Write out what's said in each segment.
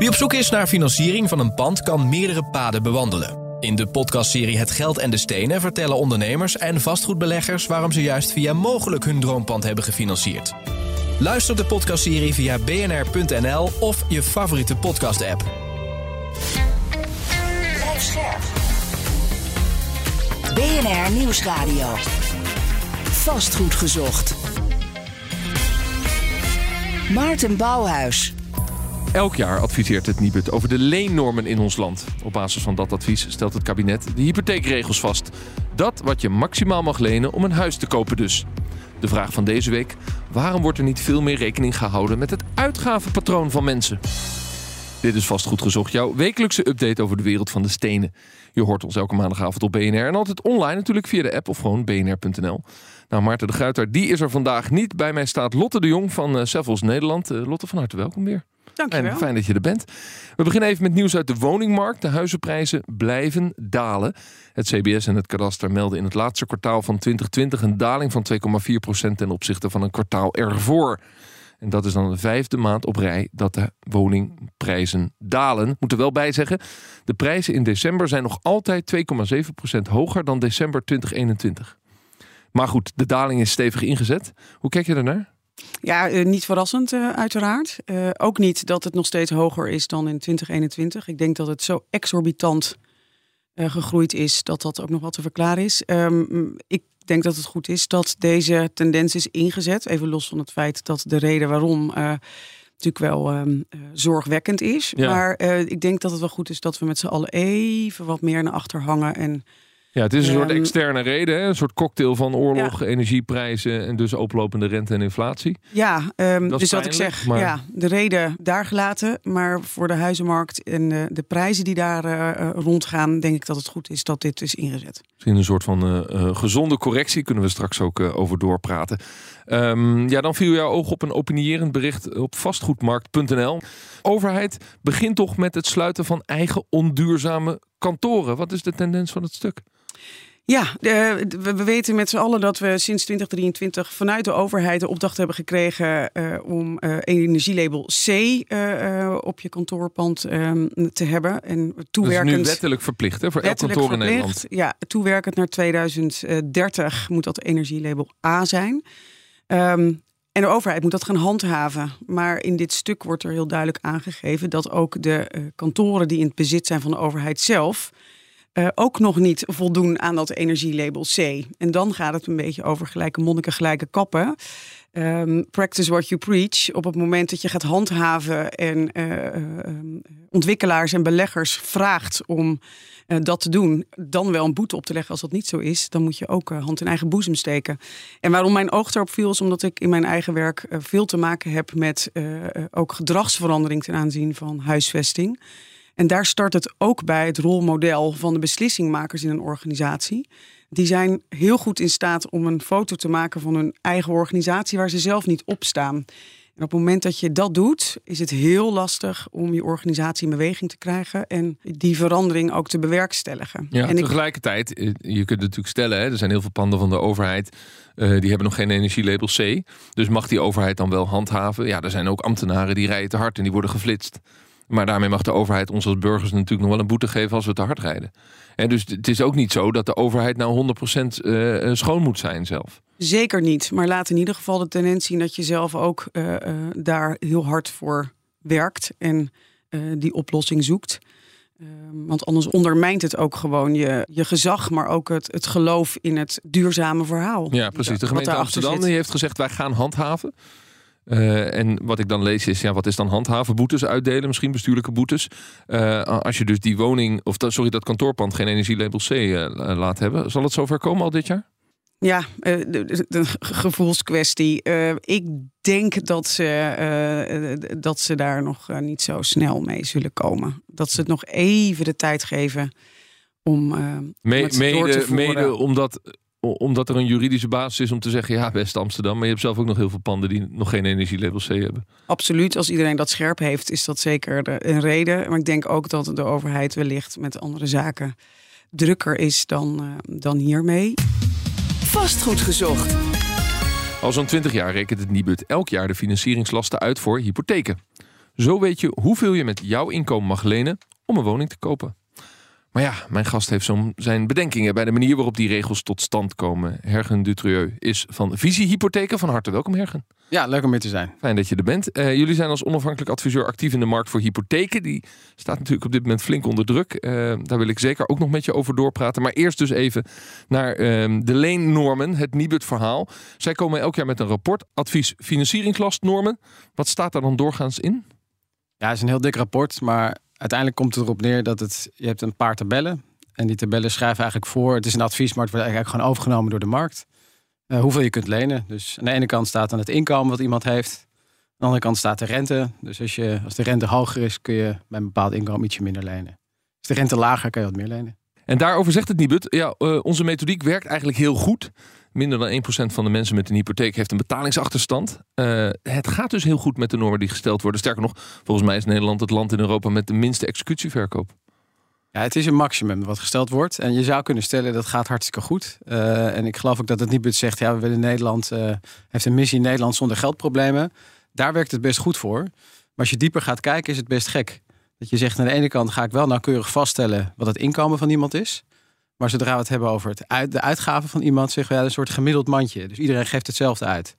Wie op zoek is naar financiering van een pand kan meerdere paden bewandelen. In de podcastserie Het Geld en de Stenen vertellen ondernemers en vastgoedbeleggers waarom ze juist via mogelijk hun droompand hebben gefinancierd. Luister de podcastserie via bnr.nl of je favoriete podcast-app. BNR Nieuwsradio. Vastgoed gezocht. Maarten Bouwhuis. Elk jaar adviseert het Nibud over de leennormen in ons land. Op basis van dat advies stelt het kabinet de hypotheekregels vast. Dat wat je maximaal mag lenen om een huis te kopen dus. De vraag van deze week: waarom wordt er niet veel meer rekening gehouden met het uitgavenpatroon van mensen? Dit is vast goed gezocht, jouw wekelijkse update over de wereld van de stenen. Je hoort ons elke maandagavond op BNR en altijd online natuurlijk via de app of gewoon bnr.nl. Nou, Maarten de Guiter, die is er vandaag niet. Bij mij staat Lotte de Jong van Sevels Nederland. Uh, Lotte, van harte welkom weer. Dankjewel. En fijn dat je er bent. We beginnen even met nieuws uit de woningmarkt. De huizenprijzen blijven dalen. Het CBS en het kadaster melden in het laatste kwartaal van 2020 een daling van 2,4% ten opzichte van een kwartaal ervoor. En dat is dan de vijfde maand op rij dat de woningprijzen dalen. Moet er wel bij zeggen, de prijzen in december zijn nog altijd 2,7% hoger dan december 2021. Maar goed, de daling is stevig ingezet. Hoe kijk je daarnaar? Ja, uh, niet verrassend uh, uiteraard. Uh, ook niet dat het nog steeds hoger is dan in 2021. Ik denk dat het zo exorbitant gegroeid is dat dat ook nog wat te verklaren is. Um, ik denk dat het goed is dat deze tendens is ingezet. Even los van het feit dat de reden waarom natuurlijk wel um, zorgwekkend is. Ja. Maar ik denk dat het wel goed is dat we met z'n allen even wat meer naar achter hangen en ja, het is een soort externe reden, hè? een soort cocktail van oorlog, ja. energieprijzen en dus oplopende rente en inflatie. Ja, um, dat dus wat ik zeg, maar... ja, de reden daar gelaten, maar voor de huizenmarkt en de, de prijzen die daar uh, rondgaan, denk ik dat het goed is dat dit is ingezet. Misschien een soort van uh, gezonde correctie, kunnen we straks ook uh, over doorpraten. Um, ja, dan viel jouw oog op een opinierend bericht op vastgoedmarkt.nl. Overheid begint toch met het sluiten van eigen onduurzame kantoren. Wat is de tendens van het stuk? Ja, we weten met z'n allen dat we sinds 2023 vanuit de overheid de opdracht hebben gekregen uh, om uh, energielabel C uh, op je kantoorpand ehm, te hebben. En toewerkend, dat is nu wettelijk verplicht hè, voor elk kantoor verplicht, in Nederland. Ja, toewerkend naar 2030 moet dat energielabel A zijn. Um, en de overheid moet dat gaan handhaven. Maar in dit stuk wordt er heel duidelijk aangegeven dat ook de kantoren die in het bezit zijn van de overheid zelf uh, ook nog niet voldoen aan dat energielabel C. En dan gaat het een beetje over gelijke monniken, gelijke kappen. Um, practice what you preach. Op het moment dat je gaat handhaven en uh, uh, ontwikkelaars en beleggers vraagt om dat te doen, dan wel een boete op te leggen als dat niet zo is, dan moet je ook hand in eigen boezem steken. En waarom mijn oog erop viel, is omdat ik in mijn eigen werk veel te maken heb met ook gedragsverandering ten aanzien van huisvesting. En daar start het ook bij het rolmodel van de beslissingmakers in een organisatie. Die zijn heel goed in staat om een foto te maken van hun eigen organisatie waar ze zelf niet op staan. En op het moment dat je dat doet, is het heel lastig om je organisatie in beweging te krijgen en die verandering ook te bewerkstelligen. Ja, en tegelijkertijd, eh, je kunt natuurlijk stellen, hè, er zijn heel veel panden van de overheid, uh, die hebben nog geen energielabel C. Dus mag die overheid dan wel handhaven? Ja, er zijn ook ambtenaren die rijden te hard en die worden geflitst. Maar daarmee mag de overheid ons als burgers natuurlijk nog wel een boete geven als we te hard rijden. En dus het is ook niet zo dat de overheid nou 100% uh, schoon moet zijn zelf. Zeker niet. Maar laat in ieder geval de tendens zien dat je zelf ook uh, uh, daar heel hard voor werkt en die oplossing zoekt. want anders ondermijnt het ook gewoon je, je gezag, maar ook het, het geloof in het duurzame verhaal. Ja, precies. De gemeente Amsterdam heeft gezegd: wij gaan handhaven. Uh, en wat ik dan lees is, ja, wat is dan handhaven? Boetes uitdelen, misschien bestuurlijke boetes. Uh, als je dus die woning, of dat, sorry, dat kantoorpand geen energielabel C uh, laat hebben. Zal het zover komen al dit jaar? Ja, de, de gevoelskwestie. ik denk dat ze, dat ze daar nog niet zo snel mee zullen komen. Dat ze het nog even de tijd geven om, Me, om mede, te. Mede omdat omdat er een juridische basis is om te zeggen: ja, best Amsterdam. Maar je hebt zelf ook nog heel veel panden die nog geen energielabel C hebben. Absoluut. Als iedereen dat scherp heeft, is dat zeker een reden. Maar ik denk ook dat de overheid wellicht met andere zaken drukker is dan, uh, dan hiermee. Vastgoed gezocht. Al zo'n 20 jaar rekent het Nibud elk jaar de financieringslasten uit voor hypotheken. Zo weet je hoeveel je met jouw inkomen mag lenen om een woning te kopen. Maar ja, mijn gast heeft zo zijn bedenkingen bij de manier waarop die regels tot stand komen. Hergen Dutrieu is van Visie Hypotheken. Van harte welkom, Hergen. Ja, leuk om hier te zijn. Fijn dat je er bent. Uh, jullie zijn als onafhankelijk adviseur actief in de markt voor hypotheken. Die staat natuurlijk op dit moment flink onder druk. Uh, daar wil ik zeker ook nog met je over doorpraten. Maar eerst dus even naar uh, de leennormen, het Nibud-verhaal. Zij komen elk jaar met een rapport, advies financieringslastnormen. Wat staat daar dan doorgaans in? Ja, het is een heel dik rapport, maar uiteindelijk komt het erop neer dat het, je hebt een paar tabellen. En die tabellen schrijven eigenlijk voor, het is een advies, maar het wordt eigenlijk gewoon overgenomen door de markt. Uh, hoeveel je kunt lenen. Dus aan de ene kant staat dan het inkomen wat iemand heeft. Aan de andere kant staat de rente. Dus als, je, als de rente hoger is, kun je bij een bepaald inkomen ietsje minder lenen. Is de rente lager, kan je wat meer lenen. En daarover zegt het Nibud, ja, uh, onze methodiek werkt eigenlijk heel goed. Minder dan 1% van de mensen met een hypotheek heeft een betalingsachterstand. Uh, het gaat dus heel goed met de normen die gesteld worden. Sterker nog, volgens mij is Nederland het land in Europa met de minste executieverkoop. Ja, het is een maximum wat gesteld wordt. En je zou kunnen stellen dat gaat hartstikke goed. Uh, en ik geloof ook dat het niet zegt, ja, we willen Nederland, uh, heeft een missie Nederland zonder geldproblemen. Daar werkt het best goed voor. Maar als je dieper gaat kijken, is het best gek. Dat je zegt, aan de ene kant ga ik wel nauwkeurig vaststellen wat het inkomen van iemand is. Maar zodra we het hebben over het uit, de uitgaven van iemand, zeggen we ja, een soort gemiddeld mandje. Dus iedereen geeft hetzelfde uit.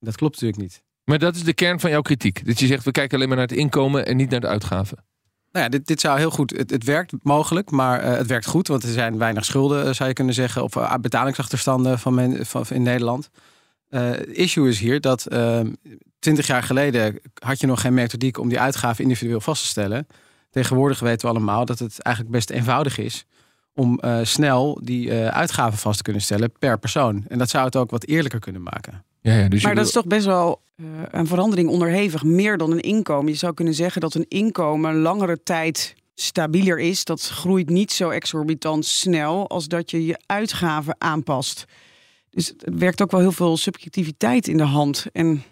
Dat klopt natuurlijk niet. Maar dat is de kern van jouw kritiek. Dat je zegt, we kijken alleen maar naar het inkomen en niet naar de uitgaven. Nou ja, dit, dit zou heel goed. Het, het werkt mogelijk, maar uh, het werkt goed. Want er zijn weinig schulden, uh, zou je kunnen zeggen. Of uh, betalingsachterstanden van, men, van in Nederland. Het issue is hier dat ehm, twintig jaar geleden had je nog geen methodiek om die uitgaven individueel vast te stellen. Tegenwoordig weten we allemaal dat het eigenlijk best eenvoudig is om snel die uitgaven vast te kunnen stellen per persoon. En dat zou het ook wat eerlijker kunnen maken. Ja, ja, dus maar dat is toch best wel uh, een verandering onderhevig, meer dan een inkomen. Je zou kunnen zeggen dat een inkomen langere tijd stabieler is. Dat groeit niet zo exorbitant snel als dat je je uitgaven aanpast. Dus het werkt ook wel heel veel subjectiviteit in de hand. En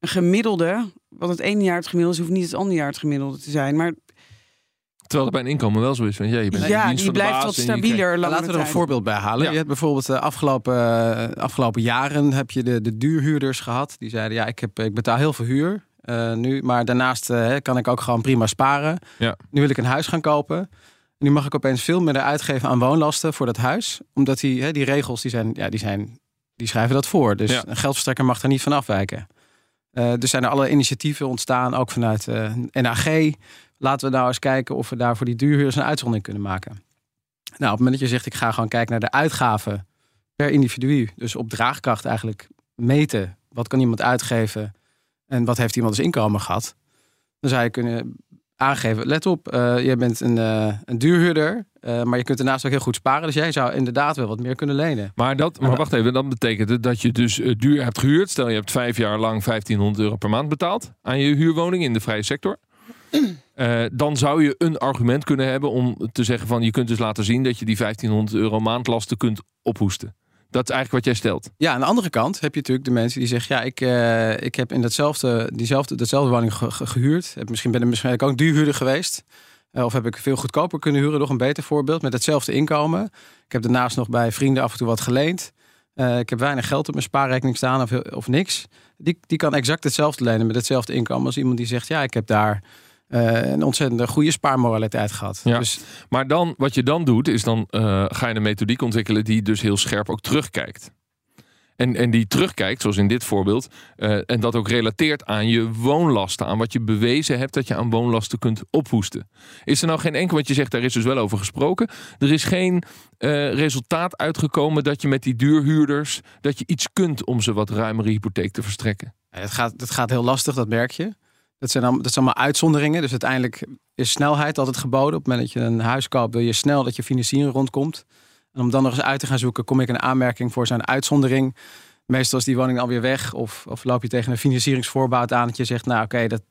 een gemiddelde, wat het ene jaar het gemiddelde is, hoeft niet het andere jaar het gemiddelde te zijn. Maar Terwijl het bij een inkomen wel zo is. Want ja, je bent ja die blijft wat stabieler. Laten we er een voorbeeld bij halen. Ja. Je hebt bijvoorbeeld de afgelopen, uh, afgelopen jaren heb je de, de duurhuurders gehad. Die zeiden ja, ik, heb, ik betaal heel veel huur uh, nu. Maar daarnaast uh, kan ik ook gewoon prima sparen. Ja. Nu wil ik een huis gaan kopen. Nu mag ik opeens veel meer uitgeven aan woonlasten voor dat huis. Omdat die, hè, die regels die zijn, ja, die zijn, die schrijven dat voor. Dus een geldverstrekker mag er niet van afwijken. Uh, er zijn er alle initiatieven ontstaan, ook vanuit NAG. Laten we nou eens kijken of we daar voor die duurhuurders een uitzondering kunnen maken. Nou, op het moment dat je zegt, ik ga gewoon kijken naar de uitgaven per individu. Dus op draagkracht eigenlijk meten. Wat kan iemand uitgeven en wat heeft iemand als inkomen gehad? Dan zou je kunnen aangeven, let op, uh, je bent een, uh, een duurhuurder, uh, maar je kunt daarnaast ook heel goed sparen. Dus jij zou inderdaad wel wat meer kunnen lenen. Maar, dat, maar wacht even, dat betekent dat je dus duur hebt gehuurd. Stel je hebt vijf jaar lang 1500 euro per maand betaald aan je huurwoning in de vrije sector. Uh, dan zou je een argument kunnen hebben om te zeggen van je kunt dus laten zien dat je die 1500 euro maandlasten kunt ophoesten. Dat is eigenlijk wat jij stelt. Ja, aan de andere kant heb je natuurlijk de mensen die zeggen: ja, ik, uh, ik heb in datzelfde, diezelfde, datzelfde woning ge ge gehuurd. Heb misschien ben ik misschien ook duurhuurder geweest. Uh, of heb ik veel goedkoper kunnen huren? Nog een beter voorbeeld met hetzelfde inkomen. Ik heb daarnaast nog bij vrienden af en toe wat geleend. ik heb weinig geld op mijn spaarrekening staan of, of niks. Die, die kan exact hetzelfde lenen met hetzelfde inkomen als iemand die zegt: ja, ik heb daar uh, een ontzettend goede spaarmoraliteit gehad. Ja. Dus, maar dan, wat je dan doet, is dan uh, ga je een methodiek ontwikkelen die dus heel scherp ook terugkijkt. En, en die terugkijkt, zoals in dit voorbeeld, uh, en dat ook relateert aan je woonlasten, aan wat je bewezen hebt dat je aan woonlasten kunt ophoesten. Is er nou geen enkel, wat je zegt, daar is dus wel over gesproken. Er is geen resultaat uitgekomen dat je met die duurhuurders, dat je iets kunt om ze wat ruimere hypotheek te verstrekken. Het, gaat, het gaat heel lastig, dat merk je. Dat zijn, allemaal, dat zijn allemaal uitzonderingen. Dus uiteindelijk is snelheid altijd geboden. Op het moment dat je een huis koopt, wil je snel dat je financiering rondkomt. En om dan nog eens uit te gaan zoeken, kom ik een aanmerking voor zo'n uitzondering. Meestal is die woning alweer weg. Of, of loop je tegen een financieringsvoorbaat aan dat je zegt, nou oké, okay, dat,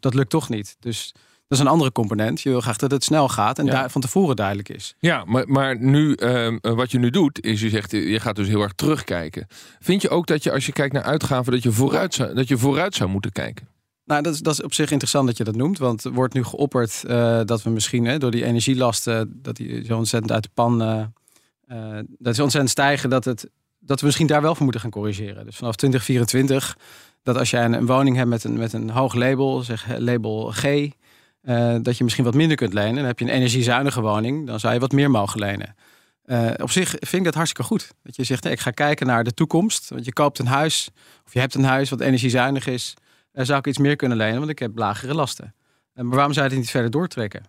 dat lukt toch niet. Dus dat is een andere component. Je wil graag dat het snel gaat en ja. daar van tevoren duidelijk is. Ja, maar, maar nu, uh, wat je nu doet, is je zegt, je gaat dus heel erg terugkijken. Vind je ook dat je als je kijkt naar uitgaven, dat je vooruit zou, dat je vooruit zou moeten kijken? Nou, dat is, dat is op zich interessant dat je dat noemt. Want er wordt nu geopperd uh, dat we misschien hè, door die energielasten, dat die zo ontzettend uit de pan, uh, dat is ontzettend stijgen, dat, het, dat we misschien daar wel voor moeten gaan corrigeren. Dus vanaf 2024 dat als jij een, woning hebt met een, met een hoog label, zeg eh, label G, dat je misschien wat minder kunt lenen. Dan heb je een energiezuinige woning, dan zou je wat meer mogen lenen. Op zich vind ik dat hartstikke goed. Dat je zegt, ik ga kijken naar de toekomst. Want je koopt een huis, of je hebt een huis wat energiezuinig is. Uh, zou ik iets meer kunnen lenen, want ik heb lagere lasten. Uh, maar waarom zou je het niet verder doortrekken?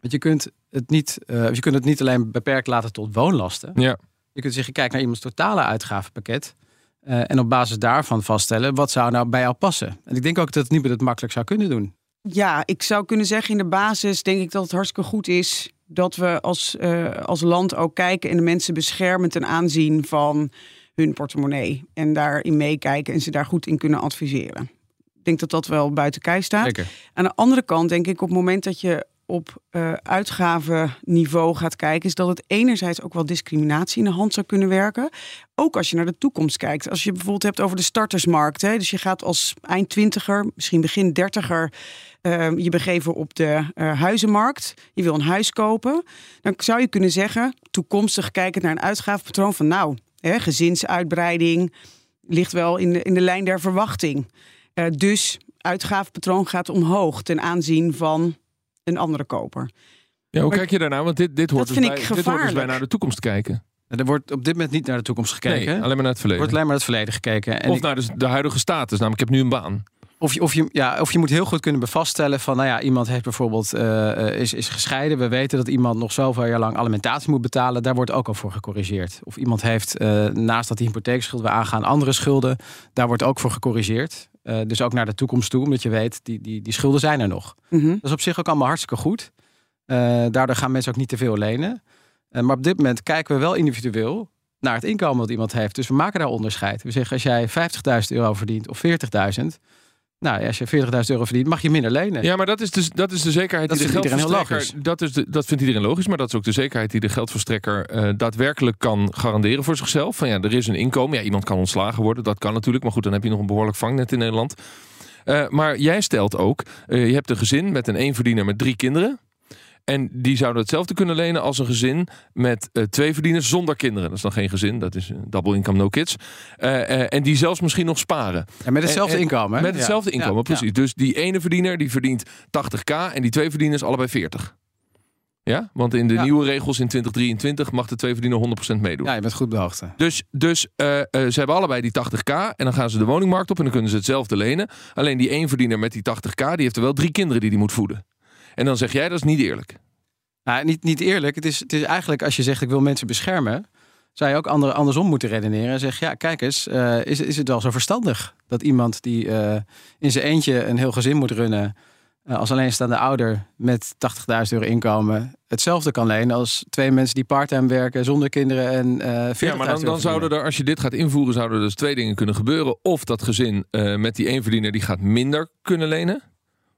Want je kunt het niet, je kunt het niet alleen beperkt laten tot woonlasten. Ja. Je kunt zeggen, kijk naar iemands totale uitgavenpakket. en op basis daarvan vaststellen, wat zou nou bij jou passen? En ik denk ook dat het niet het makkelijk zou kunnen doen. Ja, ik zou kunnen zeggen in de basis denk ik dat het hartstikke goed is dat we als, uh, als land ook kijken en de mensen beschermen ten aanzien van hun portemonnee. En daarin meekijken en ze daar goed in kunnen adviseren. Ik denk dat dat wel buiten kijf staat. Aan de andere kant denk ik op het moment dat je op uh, uitgavenniveau gaat kijken, is dat het enerzijds ook wel discriminatie in de hand zou kunnen werken. Ook als je naar de toekomst kijkt. Als je bijvoorbeeld hebt over de startersmarkt. Hè, dus je gaat als eind twintiger, misschien begin dertiger, uh, je begeven op de uh, huizenmarkt. Je wil een huis kopen. Dan zou je kunnen zeggen, toekomstig kijkend naar een uitgavenpatroon van nou, hè, gezinsuitbreiding ligt wel in de, in de lijn der verwachting. Uh, dus uitgavenpatroon gaat omhoog ten aanzien van een andere koper. Ja, hoe kijk je daarnaar? Want dit, dit, hoort, dus bij, dit hoort dus bij naar de toekomst kijken. Er wordt op dit moment niet naar de toekomst gekeken. Nee, alleen maar naar het verleden. Er wordt alleen maar naar het verleden gekeken. En of ik... naar de, de, huidige status. Namelijk, ik heb nu een baan. Of je, of, je, ja, of je moet heel goed kunnen bevaststellen van, nou ja, iemand heeft bijvoorbeeld uh, is, is gescheiden. We weten dat iemand nog zoveel jaar lang alimentatie moet betalen. Daar wordt ook al voor gecorrigeerd. Of iemand heeft, uh, naast dat die hypotheekschuld weer aangaan, andere schulden. Daar wordt ook voor gecorrigeerd. Uh, dus ook naar de toekomst toe, omdat je weet, die, die, die schulden zijn er nog. Mm -hmm. Dat is op zich ook allemaal hartstikke goed. daardoor gaan mensen ook niet te veel lenen. maar op dit moment kijken we wel individueel naar het inkomen dat iemand heeft. Dus we maken daar onderscheid. We zeggen, als jij 50.000 euro verdient of 40.000 nou, als je 40.000 euro verdient, mag je minder lenen. Ja, maar dat is, dus, dat is de zekerheid dat die de geldverstrekker... Dat, is de, dat vindt iedereen logisch, maar dat is ook de zekerheid die de geldverstrekker uh, daadwerkelijk kan garanderen voor zichzelf. Van ja, er is een inkomen. Ja, iemand kan ontslagen worden, dat kan natuurlijk. Maar goed, dan heb je nog een behoorlijk vangnet in Nederland. Uh, maar jij stelt ook, uh, je hebt een gezin met een eenverdiener met drie kinderen. En die zouden hetzelfde kunnen lenen als een gezin met uh, twee verdieners zonder kinderen. Dat is dan geen gezin, dat is double income no kids. Uh, uh, en die zelfs misschien nog sparen. En met hetzelfde en, en inkomen. Hè? Met hetzelfde ja. inkomen, ja. precies. Dus die ene verdiener die verdient 80k en die twee verdieners allebei 40. Ja, want in de Ja. nieuwe regels in 2023 mag de twee verdiener 100% meedoen. Ja, je bent goed hoogte. Dus, dus eh, eh, ze hebben allebei die 80k en dan gaan ze de woningmarkt op en dan kunnen ze hetzelfde lenen. Alleen die één verdiener met die 80k, die heeft er wel drie kinderen die die moet voeden. En dan zeg jij dat is niet eerlijk. Nou, niet, niet eerlijk. Het is, het is eigenlijk als je zegt ik wil mensen beschermen, zou je ook ander, andersom moeten redeneren. En zeggen, ja, kijk eens, eh, is, is het wel zo verstandig dat iemand die eh, in zijn eentje een heel gezin moet runnen, eh, als alleenstaande ouder met 80.000 euro inkomen, hetzelfde kan lenen als twee mensen die parttime werken zonder kinderen en eh 40.000 Ja, maar dan, dan zouden er, als je dit gaat invoeren, zouden er dus twee dingen kunnen gebeuren. Of dat gezin met die eenverdiener die gaat minder kunnen lenen.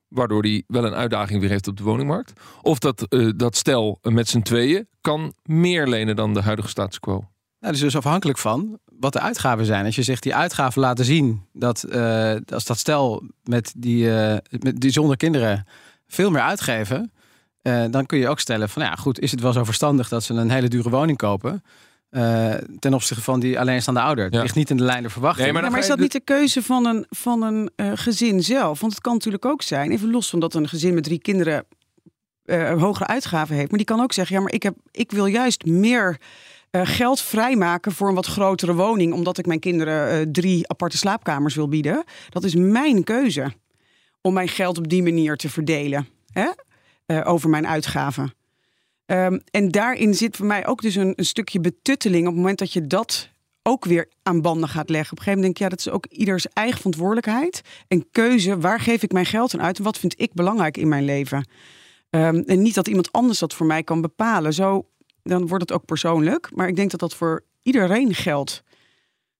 Waardoor die wel een uitdaging weer heeft op de woningmarkt. Of dat, eh, dat stel met z'n tweeën kan meer lenen dan de huidige status quo. Nou, dat is dus afhankelijk van wat de uitgaven zijn. Als je zegt die uitgaven laten zien dat eh, als dat stel met die, eh, met die zonder kinderen veel meer uitgeven, eh, dan kun je ook stellen van ja, goed, is het wel zo verstandig dat ze een hele dure woning kopen? Eh, ten opzichte van die alleenstaande ouder. Het Ja. ligt niet in de lijn der verwachting. Nee, maar Ja, is dat niet de keuze van een, van een eh, gezin zelf? Want het kan natuurlijk ook zijn, even los van dat een gezin met drie kinderen eh, hogere uitgaven heeft. Maar die kan ook zeggen, ja, maar ik, heb, ik wil juist meer eh, geld vrijmaken voor een wat grotere woning. Omdat ik mijn kinderen eh, drie aparte slaapkamers wil bieden. Dat is mijn keuze om mijn geld op die manier te verdelen. Hè? eh, over mijn uitgaven. Ehm, en daarin zit voor mij ook dus een, een stukje betutteling. Op het moment dat je dat ook weer aan banden gaat leggen. Op een gegeven moment denk ik, ja, dat is ook ieders eigen verantwoordelijkheid. En keuze, waar geef ik mijn geld aan uit? En wat vind ik belangrijk in mijn leven? Ehm, en niet dat iemand anders dat voor mij kan bepalen. Zo, dan wordt het ook persoonlijk. Maar ik denk dat dat voor iedereen geldt.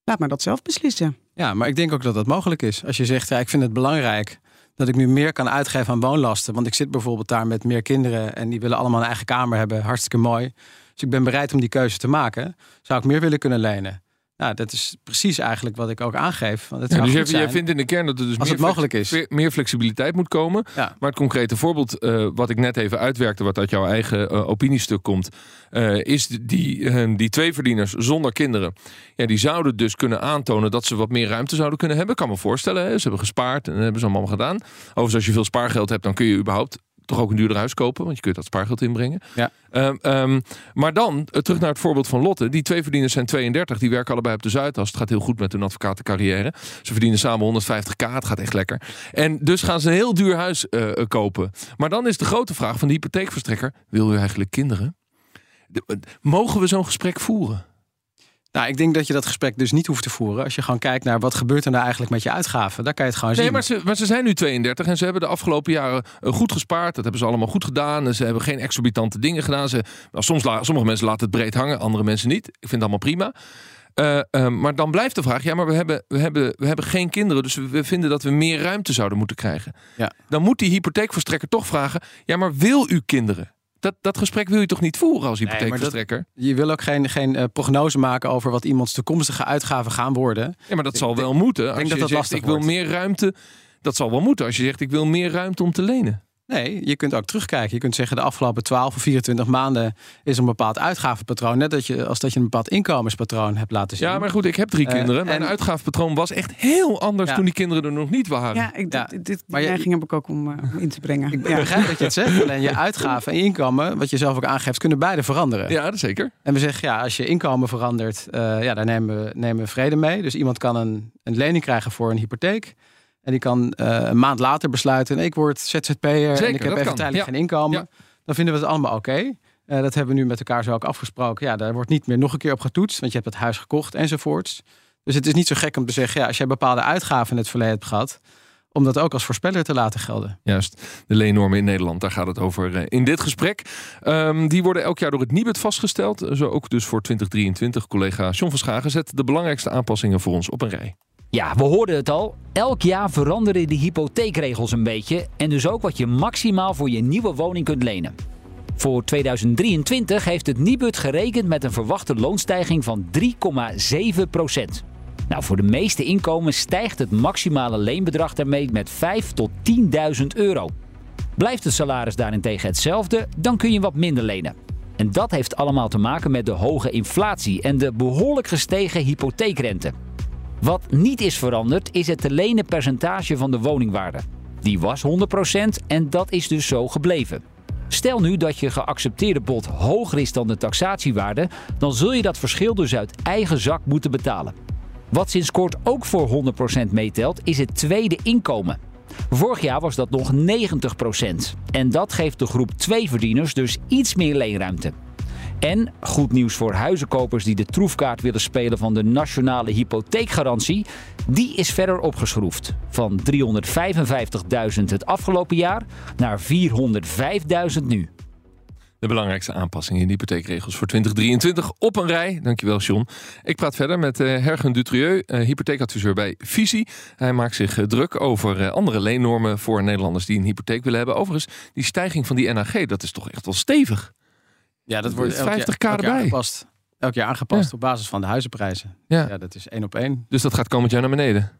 Laat maar dat zelf beslissen. Ja, maar ik denk ook dat dat mogelijk is. Als je zegt, ja, ik vind het belangrijk dat ik nu meer kan uitgeven aan woonlasten. Want ik zit bijvoorbeeld daar met meer kinderen en die willen allemaal een eigen kamer hebben. Hartstikke mooi. Dus ik ben bereid om die keuze te maken. Zou ik meer willen kunnen lenen? Nou, dat is precies eigenlijk wat ik ook aangeef. Want het Ja, dus jij, zijn vindt in de kern dat er dus meer, het mogelijk flex- is. meer flexibiliteit moet komen. Ja. Maar het concrete voorbeeld eh, wat ik net even uitwerkte, wat uit jouw eigen eh, opiniestuk komt, eh, is die, die, twee verdieners zonder kinderen. Ja, die zouden dus kunnen aantonen dat ze wat meer ruimte zouden kunnen hebben. Kan me voorstellen. Hè? Ze hebben gespaard en dat hebben ze allemaal gedaan. Overigens, als je veel spaargeld hebt, dan kun je überhaupt toch ook een duurder huis kopen, want je kunt dat spaargeld inbrengen. Ja. Ehm, ehm, maar dan, eh, terug naar het voorbeeld van Lotte. Die twee verdieners zijn 32, die werken allebei op de Zuidas. Het gaat heel goed met hun advocatencarrière. Ze verdienen samen 150k, het gaat echt lekker. En dus gaan ze een heel duur huis eh, eh, kopen. Maar dan is de grote vraag van de hypotheekverstrekker... wil u eigenlijk kinderen? De- mogen we zo'n gesprek voeren? Nou, ik denk dat je dat gesprek dus niet hoeft te voeren. Als je gewoon kijkt naar wat gebeurt er nou eigenlijk met je uitgaven. Daar kan je het gewoon Nee, zien. maar ze, maar ze zijn nu 32 en ze hebben de afgelopen jaren eh, goed gespaard. Dat hebben ze allemaal goed gedaan. Ze hebben geen exorbitante dingen gedaan. Ze, nou, soms la- sommige mensen laten het breed hangen, andere mensen niet. Ik vind het allemaal prima. Eh, eh, maar dan blijft de vraag: ja, maar we hebben, we, hebben, we hebben geen kinderen. Dus we, we vinden dat we meer ruimte zouden moeten krijgen. Ja. Dan moet die hypotheekverstrekker toch vragen: ja, maar wil u kinderen? Dat, dat gesprek wil je toch niet voeren als hypotheekverstrekker? Je wil ook geen, geen eh, prognose maken over wat iemands toekomstige uitgaven gaan worden. Ja, maar dat zal wel moeten. Als denk je dat dat zegt, ik wil wordt. meer ruimte. Dat zal wel moeten als je zegt: ik wil meer ruimte om te lenen. Nee, je kunt ook terugkijken. Je kunt zeggen de afgelopen 12 of 24 maanden is een bepaald uitgavenpatroon. Net dat je, als dat je een bepaald inkomenspatroon hebt laten zien. Ja, maar goed, ik heb drie Eh, kinderen. Mijn en- uitgavenpatroon was echt heel anders Ja. toen die kinderen er nog niet waren. Ja, ik, Ja, dit, dit, maar die je- neiging heb ik ook om, eh, om in te brengen. Ik ja. begrijp dat je het zegt. Alleen je uitgaven en je inkomen, wat je zelf ook aangeeft, kunnen beide veranderen. Ja, dat zeker. En we zeggen, ja, als je inkomen verandert, eh, ja, daar nemen we, nemen we vrede mee. Dus iemand kan een, een lening krijgen voor een hypotheek. En die kan eh, een maand later besluiten, ik word ZZP'er en ik heb even kan. tijdelijk Ja. geen inkomen. Ja. Dan vinden we het allemaal oké. Eh, dat hebben we nu met elkaar zo ook afgesproken. Ja, daar wordt niet meer nog een keer op getoetst, want je hebt het huis gekocht enzovoorts. Dus het is niet zo gek om te zeggen, ja, als jij bepaalde uitgaven in het verleden hebt gehad, om dat ook als voorspeller te laten gelden. Juist, de leennormen in Nederland, daar gaat het over eh, in dit gesprek. Ehm, die worden elk jaar door het Nibud vastgesteld. Zo ook dus voor 2023. Collega John van Schagen zet de belangrijkste aanpassingen voor ons op een rij. Ja, we hoorden het al. Elk jaar veranderen de hypotheekregels een beetje. En dus ook wat je maximaal voor je nieuwe woning kunt lenen. Voor 2023 heeft het Nibud gerekend met een verwachte loonstijging van 3,7 procent. Nou, voor de meeste inkomens stijgt het maximale leenbedrag daarmee met 5 tot 10.000 euro. Blijft het salaris daarentegen hetzelfde, dan kun je wat minder lenen. En dat heeft allemaal te maken met de hoge inflatie en de behoorlijk gestegen hypotheekrente. Wat niet is veranderd is het te lenen percentage van de woningwaarde. Die was 100% en dat is dus zo gebleven. Stel nu dat je geaccepteerde bod hoger is dan de taxatiewaarde, dan zul je dat verschil dus uit eigen zak moeten betalen. Wat sinds kort ook voor 100% meetelt, is het tweede inkomen. Vorig jaar was dat nog 90%. En dat geeft de groep 2 verdieners dus iets meer leenruimte. En goed nieuws voor huizenkopers die de troefkaart willen spelen van de nationale hypotheekgarantie. Die is verder opgeschroefd. Van 355.000 het afgelopen jaar naar 405.000 nu. De belangrijkste aanpassingen in de hypotheekregels voor 2023 op een rij. Dankjewel, John. Ik praat verder met eh, Hergen Dutrieu, eh, hypotheekadviseur bij Visie. Hij maakt zich eh, druk over andere leennormen voor Nederlanders die een hypotheek willen hebben. Overigens, die stijging van die NAG, dat is toch echt wel stevig. Ja, dat wordt elk 50k jaar, elk jaar erbij. aangepast. Elk jaar aangepast Ja. op basis van de huizenprijzen. Ja. Ja, dat is één op één. Dus dat gaat komend jaar naar beneden.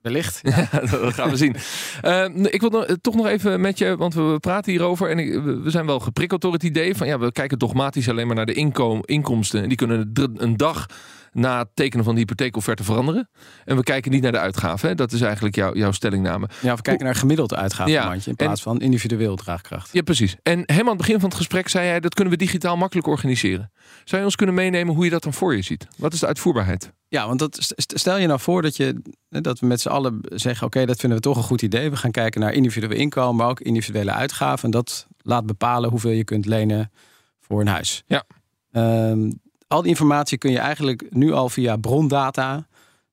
Wellicht. Ja, dat gaan we zien. Eh, ik wil nog- toch nog even met je, want we praten hierover. En ik- we zijn wel geprikkeld door het idee van ja, we kijken dogmatisch alleen maar naar de inkom, inkomsten. En die kunnen een dag na het tekenen van de hypotheekofferte veranderen. En we kijken niet naar de uitgaven. Hè? Dat is eigenlijk jouw jouw stellingname. Ja, we kijken naar gemiddeld uitgavenmandje in en- plaats van individueel draagkracht. Ja, precies. En helemaal aan het begin van het gesprek zei jij dat kunnen we digitaal makkelijk organiseren. Zou je ons kunnen meenemen hoe je dat dan voor je ziet? Wat is de uitvoerbaarheid? Ja, want dat, st- stel je nou voor dat, je, dat we met z'n allen zeggen... oké, dat vinden we toch een goed idee. We gaan kijken naar individueel inkomen, maar ook individuele uitgaven. En dat laat bepalen hoeveel je kunt lenen voor een huis. Ja. Ehm, al die informatie kun je eigenlijk nu al via brondata...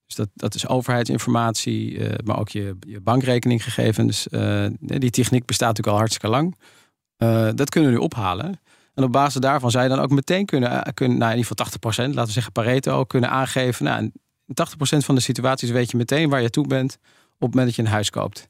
Dus dat, dat is overheidsinformatie, eh, maar ook je, je bankrekeninggegevens. eh, die techniek bestaat natuurlijk al hartstikke lang. Eh, dat kunnen we nu ophalen. En op basis daarvan zou je dan ook meteen kunnen, kunnen nou in ieder geval 80%, laten we zeggen Pareto, kunnen aangeven. Nou, in 80% van de situaties weet je meteen waar je toe bent op het moment dat je een huis koopt.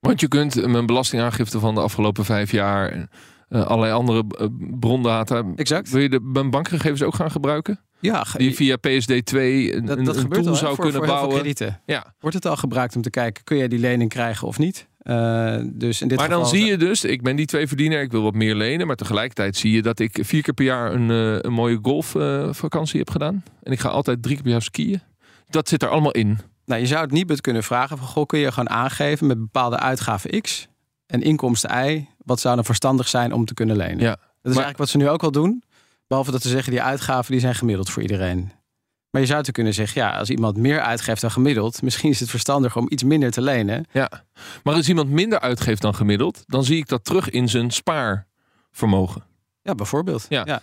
Want je kunt mijn belastingaangifte van de afgelopen vijf jaar... eh, allerlei andere eh, brondata... Exact. Wil je de mijn bankgegevens ook gaan gebruiken? Ja, Die via PSD2 een, dat, een, dat een gebeurt tool al, zou voor, kunnen voor bouwen. Ja. Wordt het al gebruikt om te kijken, kun jij die lening krijgen of niet? Eh, dus in dit Maar dan zie je dus, ik ben die twee verdiener, ik wil wat meer lenen. Maar tegelijkertijd zie je dat ik vier keer per jaar een, een mooie golfvakantie heb gedaan. En ik ga altijd drie keer per jaar skiën. Dat zit er allemaal in. Nou, je zou het niet kunnen vragen van, goh, kun je gewoon aangeven met bepaalde uitgaven X en inkomsten Y, wat zou dan verstandig zijn om te kunnen lenen? Ja. Dat is eigenlijk wat ze nu ook al doen, behalve dat ze zeggen die uitgaven die zijn gemiddeld voor iedereen. Maar je zou te kunnen zeggen, ja, als iemand meer uitgeeft dan gemiddeld, misschien is het verstandiger om iets minder te lenen. Ja. Maar als iemand minder uitgeeft dan gemiddeld, dan zie ik dat terug in zijn spaarvermogen. Ja, bijvoorbeeld. Ja.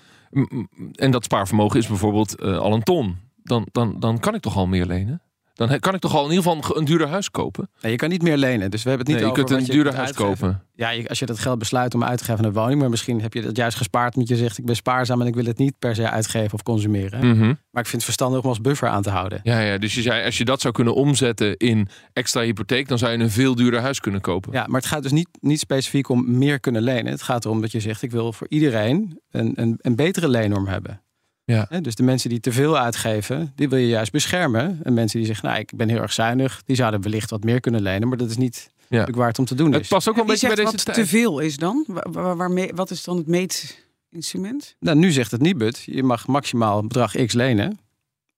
En dat spaarvermogen is bijvoorbeeld eh, al een ton. Dan, dan, dan kan ik toch al meer lenen? Dan kan ik toch al in ieder geval een duurder huis kopen? Nee, je kan niet meer lenen, dus we hebben het niet Nee, je over kunt een duurder huis kopen. Ja, je- als je dat geld besluit om uit te geven aan een woning, maar misschien heb je dat juist gespaard omdat je zegt ik ben spaarzaam en ik wil het niet per se uitgeven of consumeren. Mhm. Maar ik vind het verstandig om als buffer aan te houden. Ja, ja, dus je zei, als je dat zou kunnen omzetten in extra hypotheek, dan zou je een veel duurder huis kunnen kopen. Ja, maar het gaat dus niet, niet specifiek om meer kunnen lenen. Het gaat erom dat je zegt ik wil voor iedereen een, een, een betere leennorm hebben. Ja. Dus de mensen die te veel uitgeven, die wil je juist beschermen. En mensen die zeggen, nou, ik ben heel erg zuinig, die zouden wellicht wat meer kunnen lenen, maar dat is niet natuurlijk waar het om te doen Het is. past ook wel een beetje bij zegt deze wat tijd. te veel is dan? Waar, waar- waarmee, wat is dan het meetinstrument? Nou, nu zegt het Nibud, je mag maximaal bedrag X lenen.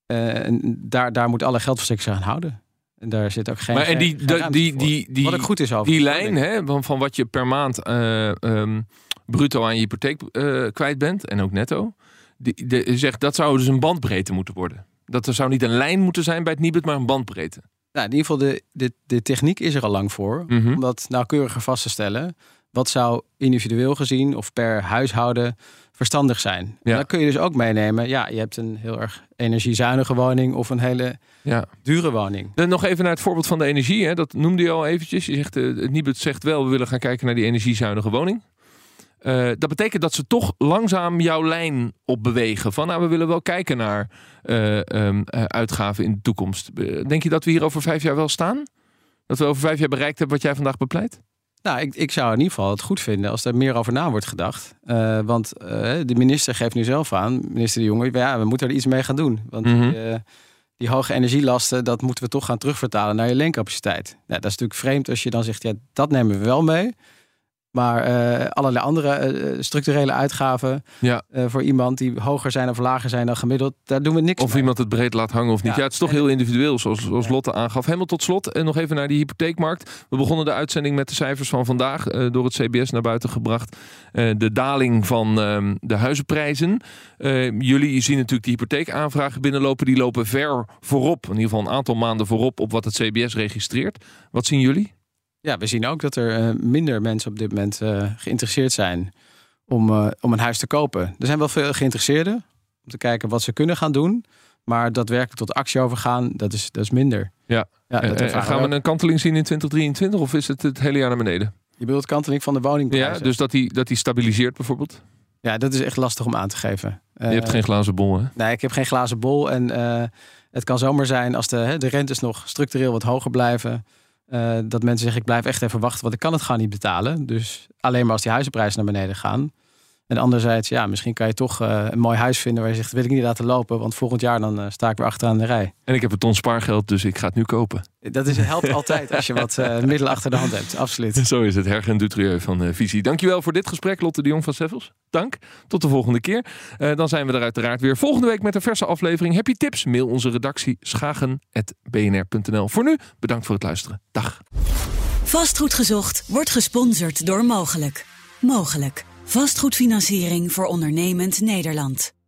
Eh, en daar, daar moet alle geldverstrekkers aan houden. En daar zit ook geen. Maar en die, geen die, voor. die, die, Wat ook goed is over die lijn hè, van, van wat je per maand eh, ehm, bruto aan je hypotheek eh, kwijt bent en ook netto. Die, de, zegt dat zou dus een bandbreedte moeten worden. Dat er zou niet een lijn moeten zijn bij het Nibud, maar een bandbreedte. Nou, in ieder geval, de, de, de techniek is er al lang voor. Mhm. Om dat nauwkeuriger vast te stellen. Wat zou individueel gezien of per huishouden verstandig zijn? Ja. Dan kun je dus ook meenemen. Ja, je hebt een heel erg energiezuinige woning of een hele Ja. dure woning. Dan nog even naar het voorbeeld van de energie. Hè. Dat noemde je al eventjes. Je zegt, eh, het Nibud zegt wel, we willen gaan kijken naar die energiezuinige woning. Eh, dat betekent dat ze toch langzaam jouw lijn opbewegen. Van nou, we willen wel kijken naar eh, uitgaven in de toekomst. Denk je dat we hier over vijf jaar wel staan? Dat we over vijf jaar bereikt hebben wat jij vandaag bepleit? Nou, ik, ik zou in ieder geval het goed vinden als er meer over na wordt gedacht. Want de minister geeft nu zelf aan, minister De Jonge, ja, we moeten er iets mee gaan doen. Want Mhm. die, die hoge energielasten, dat moeten we toch gaan terugvertalen naar je leencapaciteit. Ja, dat is natuurlijk vreemd als je dan zegt, ja, dat nemen we wel mee. Maar eh, allerlei andere eh, structurele uitgaven Ja. eh, voor iemand die hoger zijn of lager zijn dan gemiddeld, daar doen we niks Of mee. iemand het breed laat hangen of niet. Ja, Ja, het is toch en- heel individueel, zoals, zoals Lotte aangaf. Helemaal tot slot, en nog even naar die hypotheekmarkt. We begonnen de uitzending met de cijfers van vandaag, eh, door het CBS naar buiten gebracht. Eh, de daling van ehm, de huizenprijzen. Eh, jullie zien natuurlijk die hypotheekaanvragen binnenlopen. Die lopen ver voorop, in ieder geval een aantal maanden voorop op wat het CBS registreert. Wat zien jullie? Ja, we zien ook dat er eh, minder mensen op dit moment eh, geïnteresseerd zijn om, eh, om een huis te kopen. Er zijn wel veel geïnteresseerden om te kijken wat ze kunnen gaan doen. Maar daadwerkelijk tot actie overgaan, dat is, dat is minder. Ja. ja dat gaan we een kanteling zien in 2023 of is het het hele jaar naar beneden? Je bedoelt kanteling van de Ja, woningprijzen. dus dat die, dat die stabiliseert bijvoorbeeld. ja, dat is echt lastig om aan te geven. Je hebt geen glazen bol, hè? Nee, ik heb geen glazen bol. En het kan zomaar zijn als de, hè, de rentes nog structureel wat hoger blijven. Eh, dat mensen zeggen, ik blijf echt even wachten, want ik kan het gewoon niet betalen. Dus alleen maar als die huizenprijzen naar beneden gaan. En anderzijds, ja, misschien kan je toch eh, een mooi huis vinden waar je zegt, wil ik niet laten lopen, want volgend jaar dan eh, sta ik weer achteraan de rij. En ik heb een ton spaargeld, dus ik ga het nu kopen. Dat is, helpt altijd als je wat eh middelen achter de hand hebt, absoluut. Zo is het, Hergen Dutrieu van Visie. Dankjewel voor dit gesprek, Lotte de Jong van Seffels. Dank. Tot de volgende keer. Eh, dan zijn we er uiteraard weer volgende week met een verse aflevering. Heb je tips? Mail onze redactie schagen.bnr.nl. Voor nu, bedankt voor het luisteren. Dag. Vastgoed gezocht wordt gesponsord door Mogelijk. Mogelijk. Vastgoedfinanciering voor ondernemend Nederland.